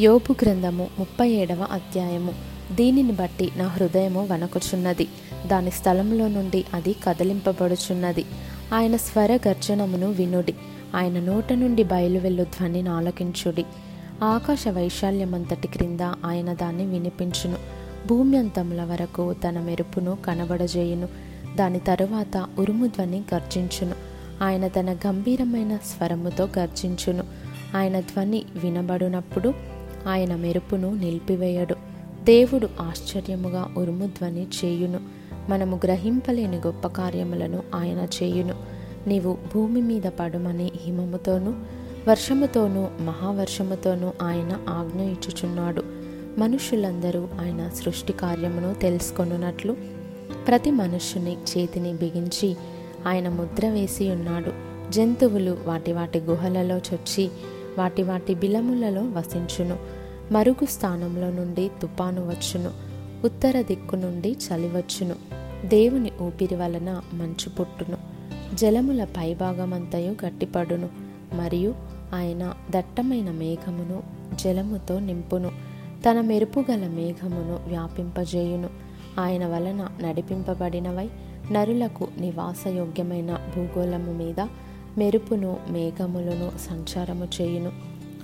యోపు గ్రంథము ముప్పై ఏడవ అధ్యాయము. దీనిని బట్టి నా హృదయము వణకుచున్నది. దాని స్థలంలో నుండి అది కదిలింపబడుచున్నది. ఆయన స్వర గర్జనమును వినుడి. ఆయన నోట నుండి బయలువెళ్ళు ధ్వనిని ఆలకించుడి ఆకాశ వైశాల్యమంతటి క్రింద ఆయన దాన్ని వినిపించును. భూమి అంతముల వరకు తన మెరుపును కనబడజేయును. దాని తరువాత ఉరుము ధ్వని గర్జించును. ఆయన తన గంభీరమైన స్వరముతో గర్జించును. ఆయన ధ్వని వినబడినప్పుడు ఆయన మెరుపును నిలిపివేయడు. దేవుడు ఆశ్చర్యముగా ఉరుముధ్వని చేయును. మనము గ్రహింపలేని గొప్ప కార్యములను ఆయన చేయును. నీవు భూమి మీద పడుమని హిమముతోనూ వర్షముతోనూ మహావర్షముతోనూ ఆయన ఆజ్ఞ ఇచ్చుచున్నాడు. మనుషులందరూ ఆయన సృష్టి కార్యమును తెలుసుకొనున్నట్లు ప్రతి మనుష్యుని చేతిని బిగించి ఆయన ముద్ర వేసి ఉన్నాడు. జంతువులు వాటి వాటి గుహలలో చొచ్చి వాటి వాటి బిలములలో వసించును. మరుగు స్థానంలో నుండి తుపాను వచ్చును. ఉత్తర దిక్కు నుండి చలివచ్చును దేవుని ఊపిరి వలన మంచు పుట్టును. జలముల పైభాగమంతయు గట్టిపడును. మరియు ఆయన దట్టమైన మేఘమును జలముతో నింపును. తన మెరుపుగల మేఘమును వ్యాపింపజేయును. ఆయన వలన నడిపింపబడినవై నరులకు నివాసయోగ్యమైన భూగోళము మీద మెరుపును మేఘములను సంచారము చేయును.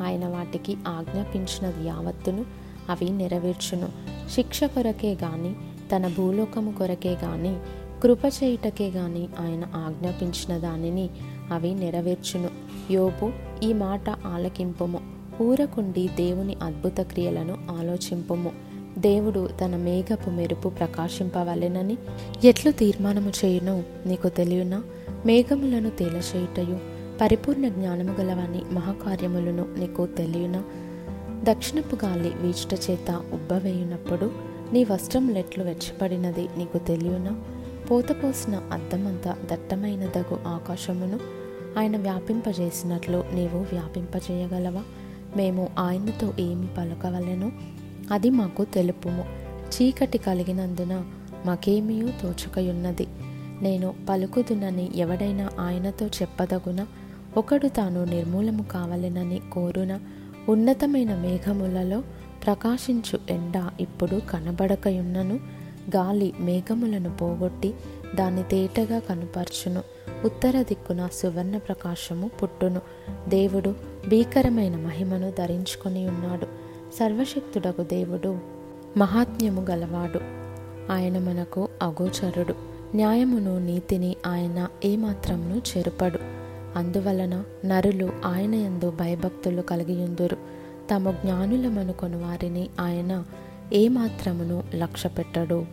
ఆయన వాటికి ఆజ్ఞాపించినది యావత్తును అవి నెరవేర్చును. శిక్ష కొరకే గాని తన భూలోకము కొరకే గాని కృప చేయుటకే గాని ఆయన ఆజ్ఞాపించిన దానిని అవి నెరవేర్చును. యోపు ఈ మాట ఆలకింపుము. ఊరకుండి దేవుని అద్భుత క్రియలను ఆలోచింపుము. దేవుడు తన మేఘపు మెరుపు ప్రకాశింపవలెనని ఎట్లు తీర్మానము చేయునో నీకు తెలియనా? మేఘములను తేలచేయుటయు పరిపూర్ణ జ్ఞానము గలవని మహాకార్యములను నీకు తెలియనా? దక్షిణపు గాలి వీచుట చేత ఉబ్బవేయునప్పుడు నీ వస్త్రములెట్లు వెచ్చబడినది నీకు తెలియనా? పోతపోసిన అద్దమంతా దట్టమైనదగు ఆకాశమును ఆయన వ్యాపింపజేసినట్లు నీవు వ్యాపింపజేయగలవా? మేము ఆయనతో ఏమి పలకవలెను? అది మాకు తెలుపుము. చీకటి కలిగినందున మాకేమీ తోచకయున్నది. నేను పలుకుదునని ఎవడైనా ఆయనతో చెప్పదగున ఒకడు తాను నిర్మూలము కావాలనని కోరున ఉన్నతమైన మేఘములలో ప్రకాశించు ఎండ ఇప్పుడు కనబడకయున్నను. గాలి మేఘములను పోగొట్టి దాన్ని తేటగా కనుపర్చును. ఉత్తర దిక్కున సువర్ణ ప్రకాశము పుట్టును. దేవుడు భీకరమైన మహిమను ధరించుకొని ఉన్నాడు సర్వశక్తుడకు దేవుడు మహాత్మ్యము గలవాడు. ఆయన మనకు అగోచరుడు. న్యాయమును నీతిని ఆయన ఏమాత్రమును చేరుపడు. అందువలన నరులు ఆయన ఎందు భయభక్తులు కలిగియుందురు. తమ జ్ఞానులమనుకొని వారిని ఆయన ఏమాత్రమును లక్ష్యపెట్టడు.